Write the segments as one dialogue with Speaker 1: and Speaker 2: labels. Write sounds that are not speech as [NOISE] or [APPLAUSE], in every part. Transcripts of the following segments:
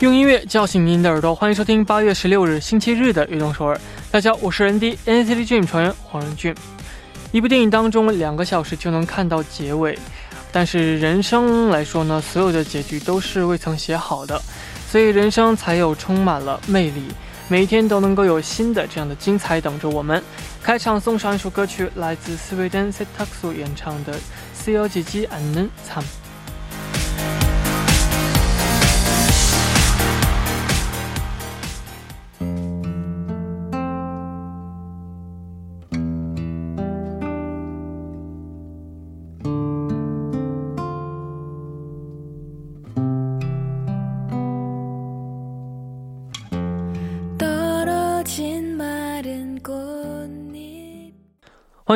Speaker 1: 用音乐叫醒您的耳朵，欢迎收听八月十六日星期日的《运动首尔》。大家好，我是 ND NCT Dream 成员黄仁俊。一部电影当中，两个小时就能看到结尾，但是人生来说呢，所有的结局都是未曾写好的，所以人生才有充满了魅力。每一天都能够有新的这样的精彩等着我们。开场送上一首歌曲，来自 Sweden Setaxo 演唱的《
Speaker 2: See G》and Then》，安
Speaker 1: 能参。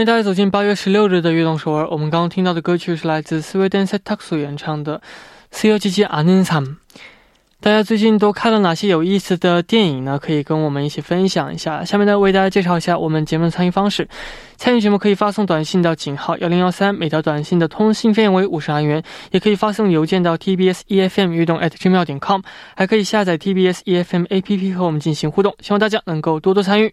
Speaker 1: 大家走进八月十六日的《悦动首尔》，我们刚刚听到的歌曲是来自 Swedish Tux 演唱的《C O G G A N I N S A M》。大家最近都看了哪些有意思的电影呢？可以跟我们一起分享一下。下面呢，为大家介绍一下我们节目的参与方式：参与节目可以发送短信到井号幺零幺三，每条短信的通信费用为五十韩元；也可以发送邮件到 T B S E F M 运动 at 真妙点 com；还可以下载 T B S E F M A P P 和我们进行互动。希望大家能够多多参与。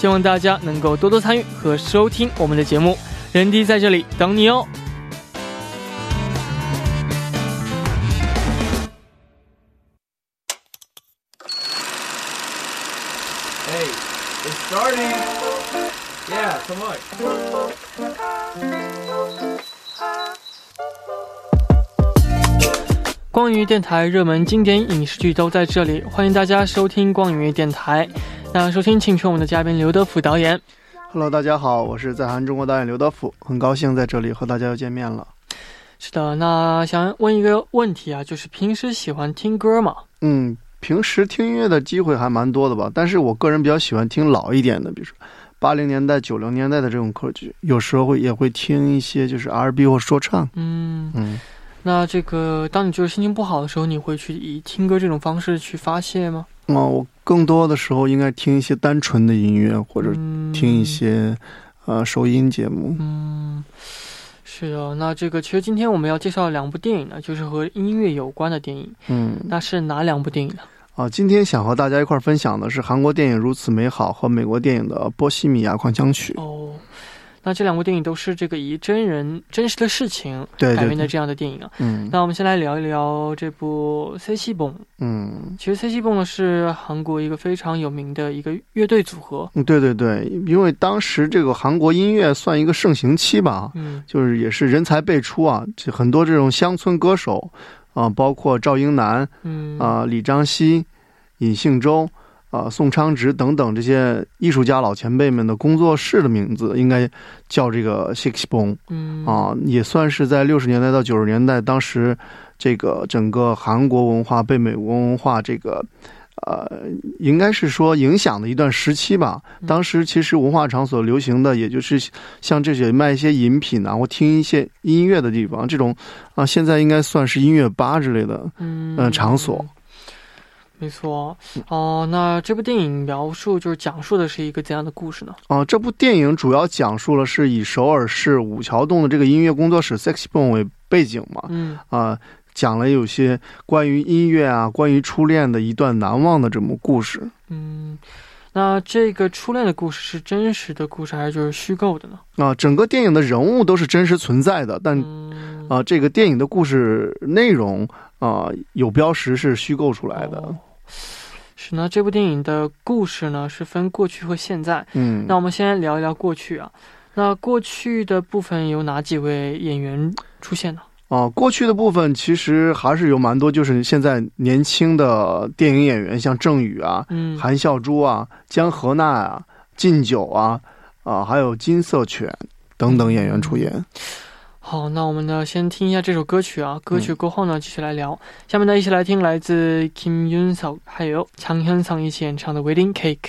Speaker 1: 希望大家能够多多参与和收听我们的节目。人迪在这里等你哦。
Speaker 3: Hey, it's starting. Yeah, come on.
Speaker 1: 光影电台热门经典影视剧都在这里，欢迎大家收听光影电台。那首先请出我们的嘉宾刘德甫导演。
Speaker 4: Hello，大家好，我是在韩中国导演刘德甫，很高兴在这里和大家又见面了。
Speaker 1: 是的，那想问一个问题啊，就是平时喜欢听歌吗？
Speaker 4: 嗯，平时听音乐的机会还蛮多的吧，但是我个人比较喜欢听老一点的，比如说八零年代、九零年代的这种歌曲，有时候会也会听一些就是 R&B 或说唱。
Speaker 1: 嗯，
Speaker 4: 嗯，
Speaker 1: 那这个当你就是心情不好的时候，你会去以听歌这种方式去发泄吗？
Speaker 4: 嗯、我更多的时候应该听一些单纯的音乐，或者
Speaker 1: 嗯
Speaker 4: 听一些、呃收音节目。
Speaker 1: 嗯，是的。那这个其实今天我们要介绍两部电影呢，就是和音乐有关的电影。
Speaker 4: 嗯，
Speaker 1: 那是哪两部电影呢？
Speaker 4: 啊，今天想和大家一块儿分享的是韩国电影《如此美好》和美国电影的《波西米亚狂想曲》。
Speaker 1: 哦，那这两部电影都是这个以真人真实的事情
Speaker 4: 对
Speaker 1: 改编的这样的电影啊。
Speaker 4: 嗯
Speaker 1: 那我们先来聊一聊这部《C 西蹦》。
Speaker 4: 嗯。
Speaker 1: 其实 C 西蹦呢是韩国一个非常有名的一个乐队组合。
Speaker 4: 嗯，对对对，因为当时这个韩国音乐算一个盛行期吧，
Speaker 1: 嗯
Speaker 4: 就是也是人才辈出啊，就很多这种乡村歌手啊、包括赵英男
Speaker 1: 嗯
Speaker 4: 啊、李章熙、尹幸洲啊、宋昌植等等这些艺术家老前辈们的工作室的名字，应该叫这个 Six b o n
Speaker 1: 嗯
Speaker 4: 啊，也算是在六十年代到九十年代，当时这个整个韩国文化被美国文化这个。呃，应该是说影响的一段时期吧。
Speaker 1: 嗯
Speaker 4: 当时其实文化场所流行的，也就是像这些卖一些饮品啊，或听一些音乐的地方，这种啊，现在应该算是音乐吧之类的。
Speaker 1: 嗯
Speaker 4: 呃场所。
Speaker 1: 没错哦、那这部电影描述就是讲述的是一个怎样的故事呢？
Speaker 4: 啊、这部电影主要讲述了是以首尔市五桥洞的这个音乐工作室 Sexbone 为背景嘛，
Speaker 1: 嗯
Speaker 4: 啊、讲了有些关于音乐啊，关于初恋的一段难忘的这么故事。
Speaker 1: 嗯，那这个初恋的故事是真实的故事还是就是虚构的呢？
Speaker 4: 啊、整个电影的人物都是真实存在的，但
Speaker 1: 嗯
Speaker 4: 啊、这个电影的故事内容啊、有标识是虚构出来的。
Speaker 1: 哦是呢，这部电影的故事呢是分过去和现在。
Speaker 4: 嗯，
Speaker 1: 那我们先聊一聊过去啊。那过去的部分有哪几位演员出现呢？
Speaker 4: 啊，过去的部分其实还是有蛮多，就是现在年轻的电影演员，像郑宇啊、
Speaker 1: 嗯，
Speaker 4: 韩孝珠啊、江河娜啊、靳九啊，啊，还有金色犬等等演员出演。
Speaker 1: 好，那我们呢先听一下这首歌曲啊，歌曲过后呢继续来聊。下面呢一起来听来自 Kim Yoon Seok 还有强현상一起演唱的《Wedding Cake》。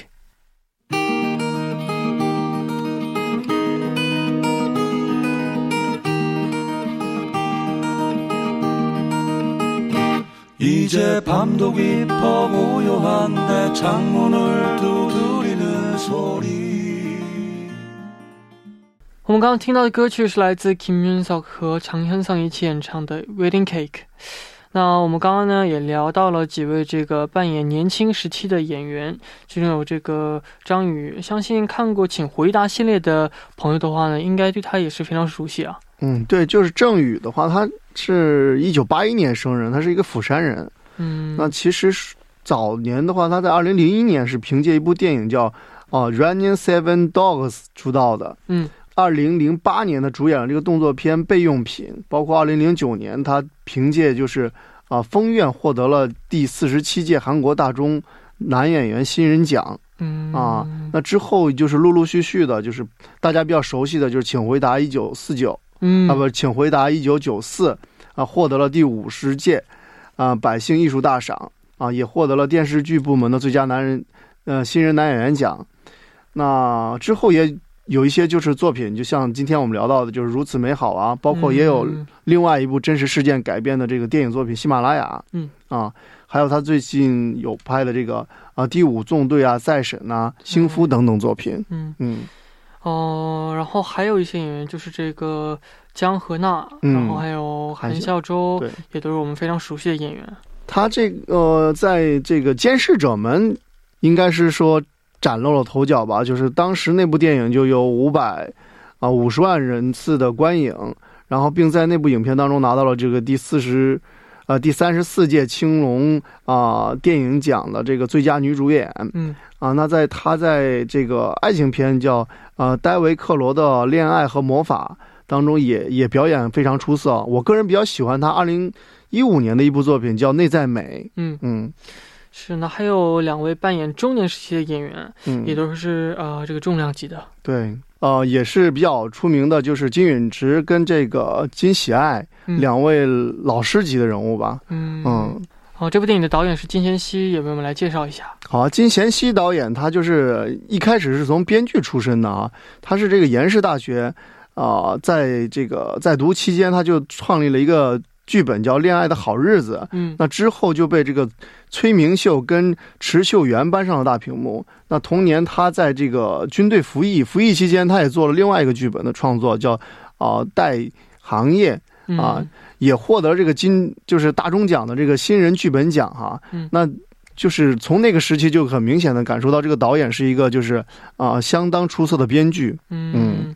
Speaker 5: 이제 밤도 깊어 고요한데 창문을 두드리는 소리
Speaker 1: 我们刚刚听到的歌曲是来自 Kim Yoon Seok 和长현상一起演唱的《Wedding Cake》。那我们刚刚呢也聊到了几位这个扮演年轻时期的演员，其中有这个张宇，相信看过《请回答》系列的朋友的话呢，应该对他也是非常熟悉啊。
Speaker 4: 嗯，对，就是郑宇的话，他是一九八一年生人，他是一个釜山人。
Speaker 1: 嗯，
Speaker 4: 那其实是早年的话，他在二零零一年是凭借一部电影叫《哦 Running Seven Dogs》出道的。
Speaker 1: 嗯，
Speaker 4: 二零零八年的主演了这个动作片《备用品》，包括二零零九年他凭借就是啊《风院》获得了第四十七届韩国大中男演员新人奖。
Speaker 1: 嗯
Speaker 4: 啊那之后就是陆陆续续的，就是大家比较熟悉的就是《请回答一九四九》
Speaker 1: 嗯
Speaker 4: 啊，不，请回答一九九四啊，获得了第五十届啊百姓艺术大赏啊，也获得了电视剧部门的最佳男人呃新人男演员奖。那之后也有一些就是作品，就像今天我们聊到的，就是如此美好啊，包括也有
Speaker 1: 嗯。
Speaker 4: 另外一部真实事件改编的这个电影作品《喜马拉雅》，
Speaker 1: 嗯。
Speaker 4: 啊，还有他最近有拍的这个啊《第五纵队》啊、《再审》啊、《兴夫》等等作品。
Speaker 1: 嗯。
Speaker 4: 嗯。
Speaker 1: 哦、然后还有一些演员，就是这个江河娜，
Speaker 4: 嗯。
Speaker 1: 然后还有韩
Speaker 4: 韩
Speaker 1: 孝周，
Speaker 4: 对。
Speaker 1: 也都是我们非常熟悉的演员。
Speaker 4: 他这个、呃、在这个监视者们应该是说崭露了头角吧，就是当时那部电影就有五百啊五十万人次的观影，然后并在那部影片当中拿到了这个第四十。呃，第三十四届青龙啊、电影奖的这个最佳女主演
Speaker 1: 嗯
Speaker 4: 啊，那在她在这个爱情片叫呃戴维克罗的恋爱和魔法当中也也表演非常出色。我个人比较喜欢她二零一五年的一部作品叫《内在美》。
Speaker 1: 嗯，
Speaker 4: 嗯
Speaker 1: 是呢，还有两位扮演中年时期的演员，
Speaker 4: 嗯，
Speaker 1: 也都是呃这个重量级的。
Speaker 4: 对，呃，也是比较出名的，就是金允植跟这个金喜爱、
Speaker 1: 嗯
Speaker 4: 两位老师级的人物吧。
Speaker 1: 嗯
Speaker 4: 嗯，
Speaker 1: 好、这部电影的导演是金贤熙，也为我们来介绍一下。
Speaker 4: 好啊，金贤熙导演他就是一开始是从编剧出身的啊，他是这个延世大学啊、在这个在读期间他就创立了一个剧本叫《恋爱的好日子》。
Speaker 1: 嗯
Speaker 4: 那之后就被这个崔明秀跟池秀媛搬上了大屏幕。那同年，他在这个军队服役，服役期间，他也做了另外一个剧本的创作，叫啊、带行业，
Speaker 1: 嗯
Speaker 4: 啊也获得这个金就是大钟奖的这个新人剧本奖哈。
Speaker 1: 嗯
Speaker 4: 那就是从那个时期就很明显的感受到这个导演是一个就是啊、相当出色的编剧。
Speaker 1: 嗯
Speaker 4: 嗯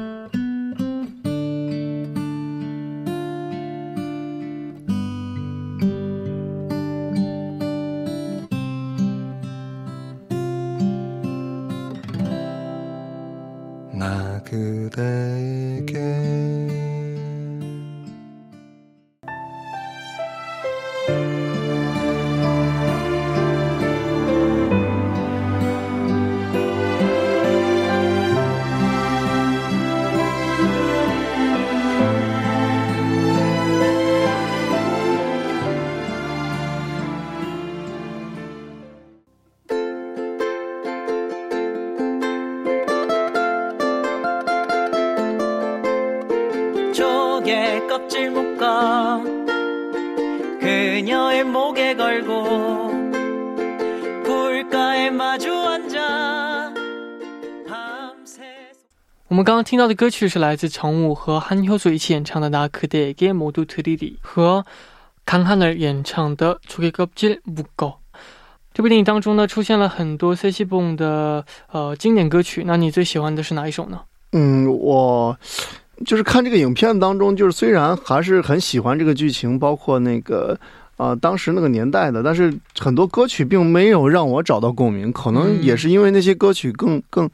Speaker 1: 我们刚刚听到的歌曲是来自常武和韩효주一起演唱的《나그대에게모두드리리》和강하늘演唱的《조개껍질묶어》。这部电影当中呢，出现了很多 C C BOOM 的呃经典歌曲。那你最喜欢的是哪一首呢？
Speaker 4: 嗯，我就是看这个影片当中，就是虽然还是很喜欢这个剧情，包括那个 呃当时那个年代的，但是很多歌曲并没有让我找到共鸣，可能
Speaker 1: 嗯。
Speaker 4: 也是因为那些歌曲更更，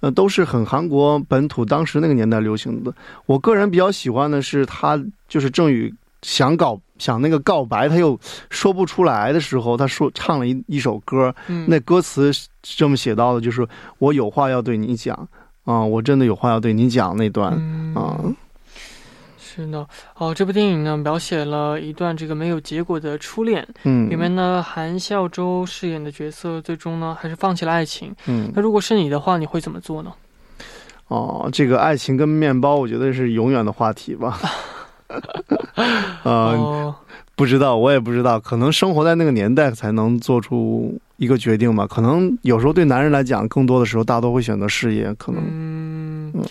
Speaker 4: 呃，都是很韩国本土当时那个年代流行的。我个人比较喜欢的是他就是郑宇想搞想那个告白，他又说不出来的时候，他说唱了一一首歌，
Speaker 1: 嗯，
Speaker 4: 那歌词这么写到的，就是我有话要对你讲啊、我真的有话要对你讲那段
Speaker 1: 嗯
Speaker 4: 啊、
Speaker 1: 是的，哦，这部电影呢描写了一段这个没有结果的初恋，
Speaker 4: 嗯，
Speaker 1: 里面呢韩孝周饰演的角色最终呢还是放弃了爱情。
Speaker 4: 嗯
Speaker 1: 那如果是你的话，你会怎么做呢？
Speaker 4: 哦，这个爱情跟面包，我觉得是永远的话题吧。[LAUGHS] 呃，
Speaker 1: 哦，
Speaker 4: 不知道，我也不知道，可能生活在那个年代才能做出一个决定吧。可能有时候对男人来讲，更多的时候大多会选择事业，可能。
Speaker 1: 嗯，
Speaker 4: 嗯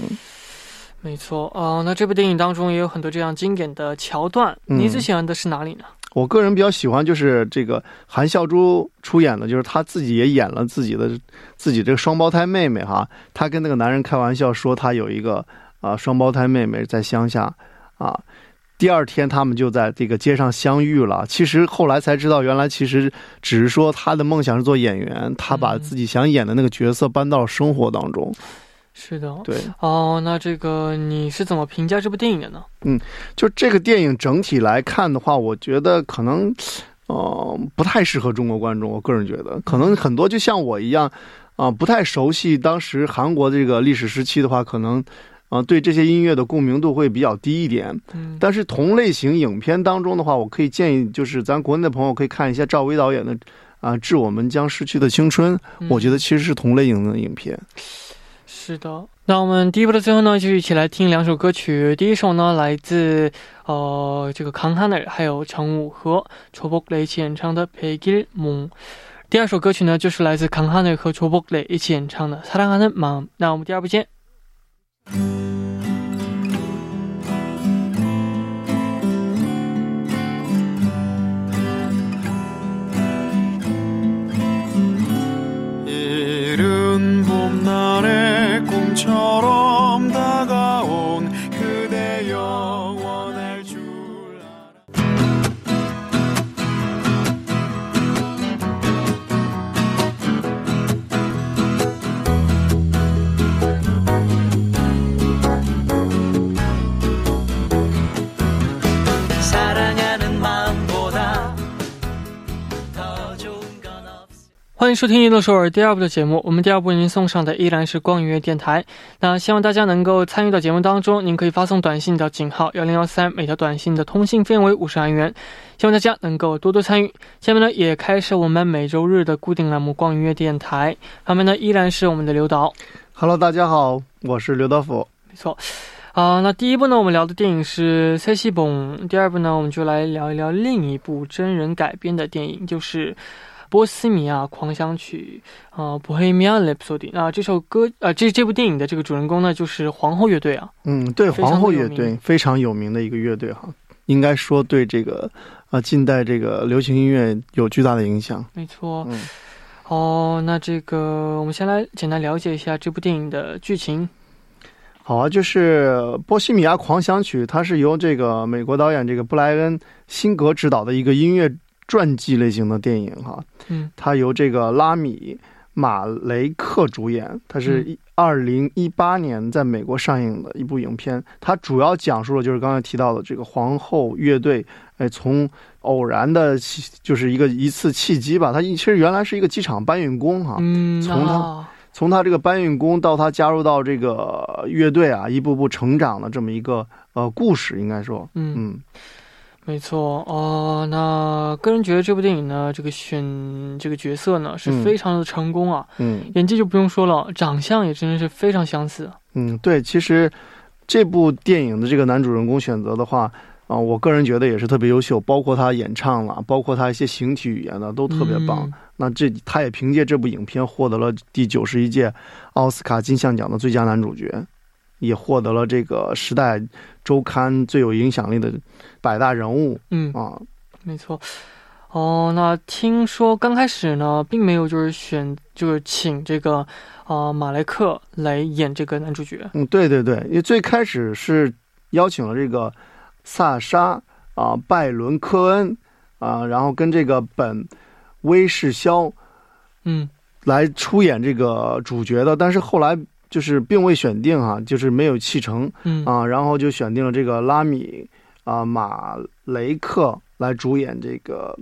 Speaker 1: 没错哦。那这部电影当中也有很多这样经典的桥段，
Speaker 4: 嗯
Speaker 1: 你最喜欢的是哪里呢？
Speaker 4: 我个人比较喜欢就是这个韩孝珠出演的，就是她自己也演了自己的自己这个双胞胎妹妹哈。她跟那个男人开玩笑说她有一个啊、双胞胎妹妹在乡下啊。第二天他们就在这个街上相遇了。其实后来才知道，原来其实只是说她的梦想是做演员，她把自己想演的那个角色搬到了生活当中。
Speaker 1: 是的，
Speaker 4: 对，
Speaker 1: 哦，那这个你是怎么评价这部电影的呢？
Speaker 4: 嗯就这个电影整体来看的话，我觉得可能，呃，不太适合中国观众。我个人觉得，可能很多就像我一样，啊、不太熟悉当时韩国这个历史时期的话，可能，啊、对这些音乐的共鸣度会比较低一点。
Speaker 1: 嗯，
Speaker 4: 但是同类型影片当中的话，我可以建议，就是咱国内的朋友可以看一下赵薇导演的。啊，致我们将逝去的青春，
Speaker 1: 嗯
Speaker 4: 我觉得其实是同类型的影片。
Speaker 1: 是的。那我们第一部的最后呢，就一起来听两首歌曲。第一首呢，来自呃这个康哈尔还有陈武和卓博雷一起演唱的《백일몽》。第二首歌曲呢，就是来自康哈尔和卓博雷一起演唱的《사랑하는 마음》。那我们第二部见。 迎收听《一乐首尔》第二部的节目。我们第二部为您送上的依然是光影乐电台。那希望大家能够参与到节目当中，您可以发送短信到井号幺零幺三，每条短信的通信费用为五十韩元。希望大家能够多多参与。下面呢，也开始我们每周日的固定栏目《光影乐电台》，旁边呢依然是我们的刘导。
Speaker 4: Hello，大家好，我是刘德甫。
Speaker 1: 没错。啊、那第一部呢，我们聊的电影是《塞西蹦》，第二部呢，我们就来聊一聊另一部真人改编的电影，就是《波西米亚狂想曲》啊，《Bohemian Rhapsody》。那这首歌，呃，这这部电影的这个主人公呢，就是皇后乐队啊。
Speaker 4: 嗯，对，皇后乐队非常有名的一个乐队哈，应该说对这个啊近代这个流行音乐有巨大的影响。
Speaker 1: 没错。
Speaker 4: 嗯，
Speaker 1: 哦，那这个我们先来简单了解一下这部电影的剧情。
Speaker 4: 好啊，就是《波西米亚狂想曲》，它是由这个美国导演这个布莱恩辛格执导的一个音乐传记类型的电影哈。
Speaker 1: 嗯，
Speaker 4: 它由这个拉米马雷克主演，它是
Speaker 1: 嗯。
Speaker 4: 一二零一八年在美国上映的一部影片。它主要讲述了就是刚才提到的这个皇后乐队，哎，从偶然的就是一个一次契机吧，他其实原来是一个机场搬运工哈。
Speaker 1: 嗯，
Speaker 4: 从他
Speaker 1: 啊
Speaker 4: 从他这个搬运工到他加入到这个乐队啊，一步步成长的这么一个呃故事，应该说，
Speaker 1: 嗯。
Speaker 4: 嗯
Speaker 1: 没错哦，那个人觉得这部电影呢，这个选这个角色呢是
Speaker 4: 嗯
Speaker 1: 非常的成功啊，
Speaker 4: 嗯
Speaker 1: 演技就不用说了，长相也真的是非常相似。
Speaker 4: 嗯，对，其实这部电影的这个男主人公选择的话。啊、我个人觉得也是特别优秀，包括他演唱了，包括他一些形体语言呢，都特别棒。
Speaker 1: 嗯
Speaker 4: 那这他也凭借这部影片获得了第九十一届奥斯卡金像奖的最佳男主角，也获得了这个《时代周刊》最有影响力的百大人物
Speaker 1: 嗯，
Speaker 4: 啊。
Speaker 1: 没错。哦，那听说刚开始呢，并没有就是选就是请这个呃马莱克来演这个男主角。
Speaker 4: 嗯，对对对，因为最开始是邀请了这个萨莎啊、拜伦科恩啊，然后跟这个本威士肖
Speaker 1: 嗯
Speaker 4: 来出演这个主角的，但是后来就是并未选定哈、就是没有弃成
Speaker 1: 嗯
Speaker 4: 啊，然后就选定了这个拉米啊马雷克来主演这个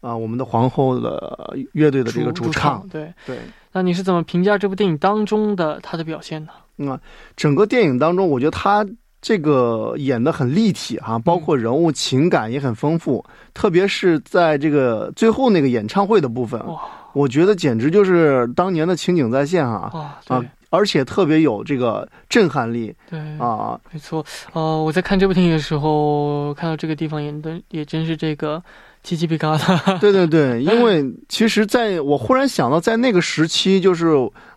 Speaker 4: 啊我们的皇后的乐队的这个
Speaker 1: 主
Speaker 4: 主唱，
Speaker 1: 对。
Speaker 4: 对。
Speaker 1: 那你是怎么评价这部电影当中的他的表现呢？
Speaker 4: 整个电影当中，我觉得他这个演的很立体哈、包括人物情感也很丰富，特别是在这个最后那个演唱会的部分，
Speaker 1: 哇
Speaker 4: 我觉得简直就是当年的情景再现哈
Speaker 1: 哇，
Speaker 4: 啊
Speaker 1: 对，
Speaker 4: 而且特别有这个震撼力
Speaker 1: 对
Speaker 4: 啊，
Speaker 1: 没错，呃，我在看这部电影的时候，看到这个地方也的也真是这个鸡鸡皮疙瘩。
Speaker 4: 对对对，因为 [LAUGHS] 其实在我忽然想到，在那个时期，就是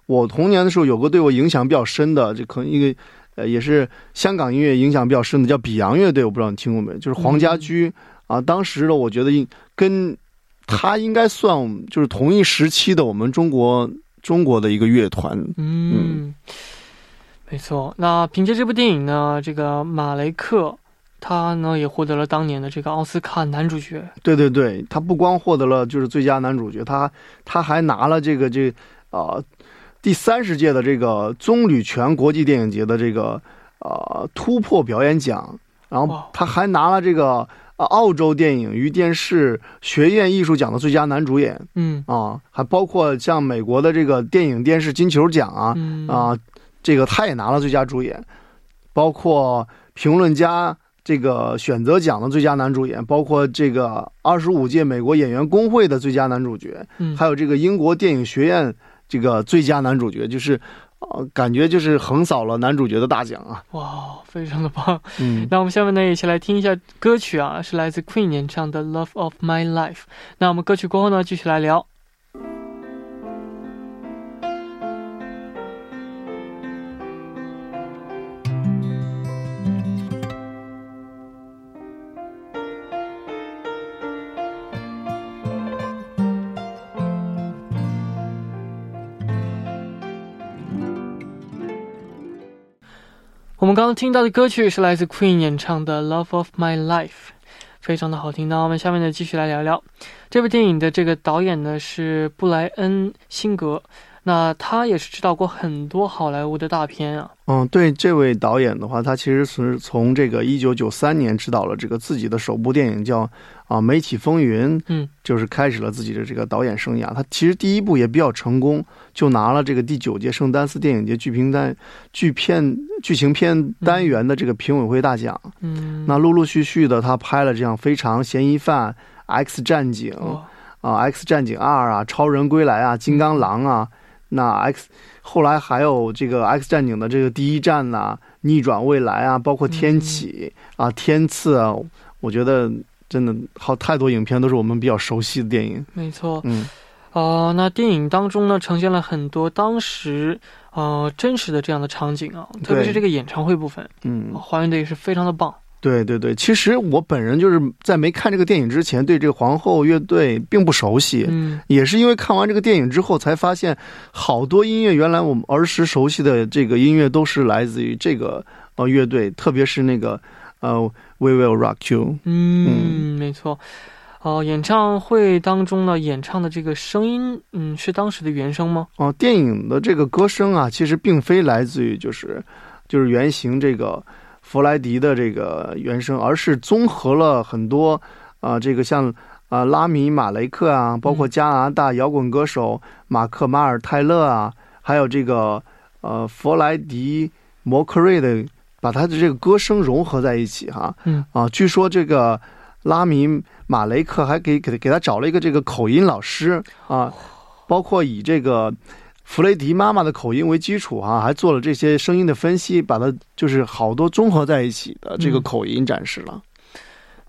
Speaker 4: 我童年的时候，有个对我影响比较深的，这可能一个呃，也是香港音乐影响比较深的，叫比洋乐队，我不知道你听过没？就是黄家驹、啊，当时的我觉得应跟他应该算就是同一时期的我们中国中国的一个乐团。
Speaker 1: 嗯，没错。那凭借这部电影呢，这个马雷克他呢也获得了当年的这个奥斯卡男主角。
Speaker 4: 对对对，他不光获得了就是最佳男主角，他他还拿了这个这啊、第三十届的这个棕榈泉国际电影节的这个呃突破表演奖，然后他还拿了这个呃澳洲电影与电视学院艺术奖的最佳男主演
Speaker 1: 嗯。
Speaker 4: 啊，还包括像美国的这个电影电视金球奖啊
Speaker 1: 嗯。
Speaker 4: 啊，这个他也拿了最佳主演，包括评论家这个选择奖的最佳男主演，包括这个二十五届美国演员工会的最佳男主角，
Speaker 1: 嗯，
Speaker 4: 还有这个英国电影学院这个最佳男主角，就是呃，感觉就是横扫了男主角的大奖啊。
Speaker 1: 哇，非常的棒。
Speaker 4: 嗯，
Speaker 1: 那我们下面呢，一起来听一下歌曲啊，是来自 Queen 演唱的《Love of My Life》。那我们歌曲过后呢，继续来聊。刚刚听到的歌曲是来自 Queen 演唱的《Love of My Life》，非常的好听。那我们下面呢，继续来聊聊这部电影的这个导演呢是布莱恩·辛格，那他也是指导过很多好莱坞的大片啊。
Speaker 4: 嗯，对这位导演的话，他其实是从这个一九九三年执导了这个自己的首部电影叫啊《媒体风云》，
Speaker 1: 嗯，
Speaker 4: 就是开始了自己的这个导演生涯。他其实第一部也比较成功，就拿了这个第九届圣丹斯电影节剧评单剧片剧情片单元的这个评委会大奖。
Speaker 1: 嗯，
Speaker 4: 那陆陆续续的，他拍了这样《非常嫌疑犯》《X 战警》
Speaker 1: 哇
Speaker 4: 啊，《X 战警二》啊，《超人归来》啊，《金刚狼》啊，那 X 后来还有这个《X 战警》的这个第一战呐、逆转未来》啊，包括《天启》啊，《天赐》啊，我觉得真的好太多影片都是我们比较熟悉的电影。
Speaker 1: 没错。
Speaker 4: 嗯，
Speaker 1: 呃，那电影当中呢，呈现了很多当时呃真实的这样的场景啊，特别是这个演唱会部分，
Speaker 4: 嗯，
Speaker 1: 还原的也是非常的棒。
Speaker 4: 对对对，其实我本人就是在没看这个电影之前，对这个皇后乐队并不熟悉。
Speaker 1: 嗯
Speaker 4: 也是因为看完这个电影之后，才发现好多音乐原来我们儿时熟悉的这个音乐都是来自于这个呃乐队，特别是那个呃 We Will Rock You。
Speaker 1: 嗯，没错。哦、演唱会当中呢，演唱的这个声音，嗯，是当时的原声吗？
Speaker 4: 哦、电影的这个歌声啊，其实并非来自于就是就是原型这个弗莱迪的这个原声，而是综合了很多啊、这个像啊、拉米马雷克啊，包括
Speaker 1: 嗯
Speaker 4: 加拿大摇滚歌手马克马尔泰勒啊，还有这个呃弗莱迪摩克瑞的，把他的这个歌声融合在一起哈。
Speaker 1: 嗯
Speaker 4: 啊，据说这个拉米马雷克还给给给他找了一个这个口音老师啊，包括以这个弗雷迪妈妈的口音为基础啊，还做了这些声音的分析，把它就是好多综合在一起的这个
Speaker 1: 嗯
Speaker 4: 口音展示了。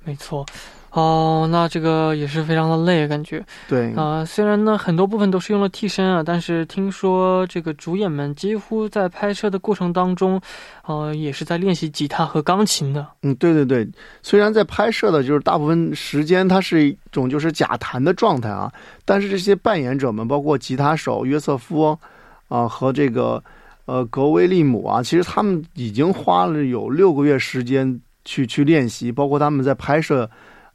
Speaker 1: 没错。哦、那这个也是非常的累，感觉
Speaker 4: 对，
Speaker 1: 啊、虽然呢很多部分都是用了替身啊，但是听说这个主演们几乎在拍摄的过程当中，呃，也是在练习吉他和钢琴的。
Speaker 4: 嗯，对对对，虽然在拍摄的就是大部分时间它是一种就是假弹的状态啊，但是这些扮演者们，包括吉他手约瑟夫啊、和这个呃格威利姆啊，其实他们已经花了有六个月时间去去练习，包括他们在拍摄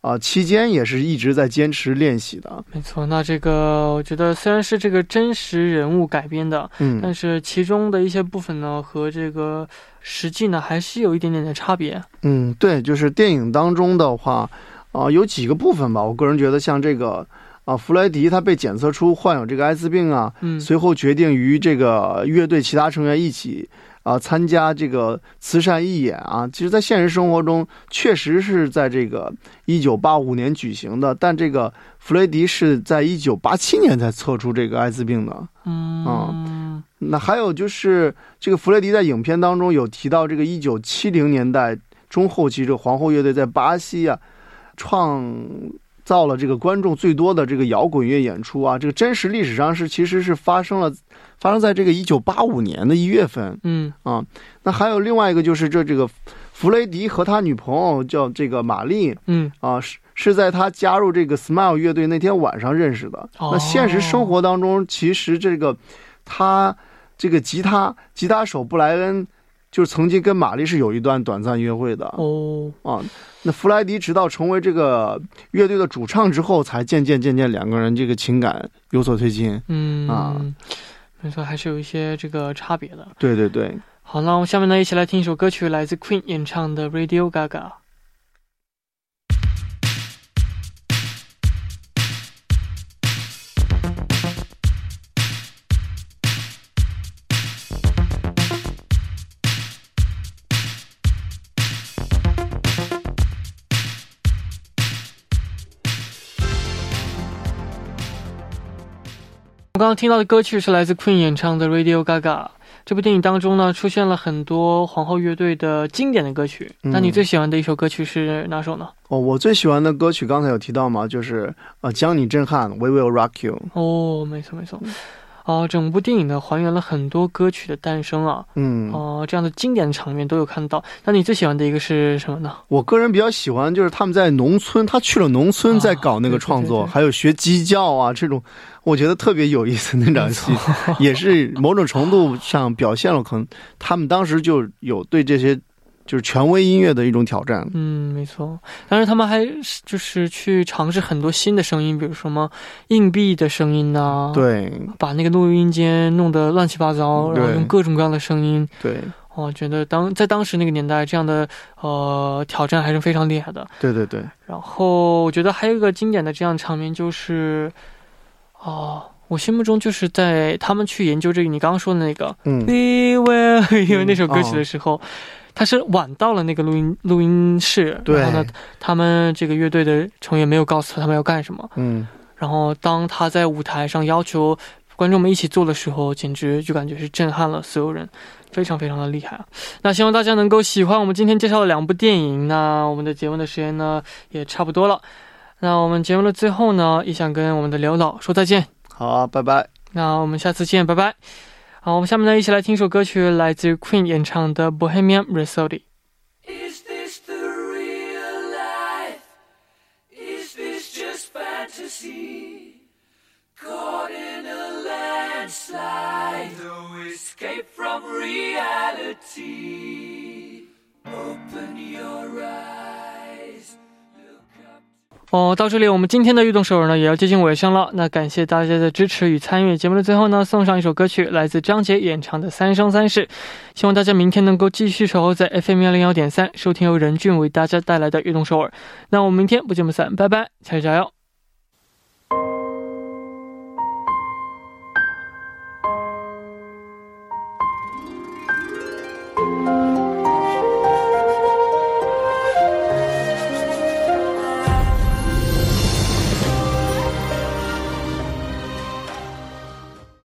Speaker 4: 啊、期间也是一直在坚持练习的。
Speaker 1: 没错。那这个我觉得虽然是这个真实人物改编的，
Speaker 4: 嗯，
Speaker 1: 但是其中的一些部分呢和这个实际呢还是有一点点的差别。
Speaker 4: 嗯，对，就是电影当中的话，啊、有几个部分吧，我个人觉得像这个啊、弗莱迪他被检测出患有这个艾滋病啊，
Speaker 1: 嗯，
Speaker 4: 随后决定与这个乐队其他成员一起啊、参加这个慈善义演啊。其实，在现实生活中，确实是在这个一九八五年举行的，但这个弗雷迪是在一九八七年才测出这个艾滋病的。
Speaker 1: 嗯
Speaker 4: 那还有就是，这个弗雷迪在影片当中有提到，这个一九七零年代中后期，这个皇后乐队在巴西啊，创造了这个观众最多的这个摇滚乐演出啊。这个真实历史上是其实是发生了，发生在这个一九八五年的一月份
Speaker 1: 嗯
Speaker 4: 啊。那还有另外一个就是这这个弗雷迪和他女朋友叫这个玛丽
Speaker 1: 嗯
Speaker 4: 啊，是是在他加入这个 Smile 乐队那天晚上认识的。
Speaker 1: 哦
Speaker 4: 那现实生活当中，其实这个他这个吉他吉他手布莱恩，就是曾经跟玛丽是有一段短暂约会的
Speaker 1: 哦
Speaker 4: 啊。那弗莱迪直到成为这个乐队的主唱之后，才渐渐渐渐两个人这个情感有所推进。
Speaker 1: 嗯
Speaker 4: 啊
Speaker 1: 没错，还是有一些这个差别的。
Speaker 4: 对对对，
Speaker 1: 好，那我们下面呢，一起来听一首歌曲，来自 Queen 演唱的《Radio Gaga》。听到的歌曲是来自 Queen 演唱的《Radio Gaga》。这部电影当中呢，出现了很多皇后乐队的经典的歌曲。
Speaker 4: 嗯
Speaker 1: 那你最喜欢的一首歌曲是哪首呢？
Speaker 4: 哦，我最喜欢的歌曲刚才有提到嘛，就是呃，将你震撼，We Will Rock You。
Speaker 1: 哦，没错没错。哦，整部电影呢还原了很多歌曲的诞生啊，
Speaker 4: 嗯，
Speaker 1: 哦、这样的经典场面都有看到。那你最喜欢的一个是什么呢？
Speaker 4: 我个人比较喜欢，就是他们在农村，他去了农村在搞那个创作，
Speaker 1: 啊对对对对
Speaker 4: 还有学鸡叫啊，这种我觉得特别有意思。那场戏也是某种程度上表现了可能他们当时就有对这些就是权威音乐的一种挑战。
Speaker 1: 嗯，没错。但是他们还就是去尝试很多新的声音，比如什么硬币的声音呐、，
Speaker 4: 对
Speaker 1: 把那个录音间弄得乱七八糟，然后用各种各样的声音。
Speaker 4: 对
Speaker 1: 我觉得当在当时那个年代，这样的呃挑战还是非常厉害的。
Speaker 4: 对对对，
Speaker 1: 然后我觉得还有一个经典的这样场面就是，哦、我心目中就是在他们去研究这个你刚刚说的那个
Speaker 4: 嗯
Speaker 1: We Will，因为那首歌曲
Speaker 4: 哦
Speaker 1: 的时候，他是晚到了那个录音录音室，
Speaker 4: 对
Speaker 1: 然后呢，他们这个乐队的成员没有告诉他他们要干什么，
Speaker 4: 嗯
Speaker 1: 然后当他在舞台上要求观众们一起做的时候，简直就感觉是震撼了所有人，非常非常的厉害啊！那希望大家能够喜欢我们今天介绍的两部电影。那我们的节目的时间呢也差不多了。那我们节目的最后呢，也想跟我们的刘导说再见。
Speaker 4: 好啊，拜拜。
Speaker 1: 那我们下次见，拜拜。好，我们下面呢一起来听首歌曲，来自 Queen 演唱的《Bohemian Rhapsody》。
Speaker 6: Is this the real life? Is this just fantasy? Caught in a landslide, no escape from reality. Open your eyes, look up.
Speaker 1: 哦，到这里我们今天的运动首尔呢也要接近尾声了。那感谢大家的支持与参与。节目的最后呢，送上一首歌曲，来自张杰演唱的《三生三世》。希望大家明天能够继续守候在 FM 幺零幺点三，收听由任俊为大家带来的运动首尔。那我们明天不见不散，拜拜，加油加油！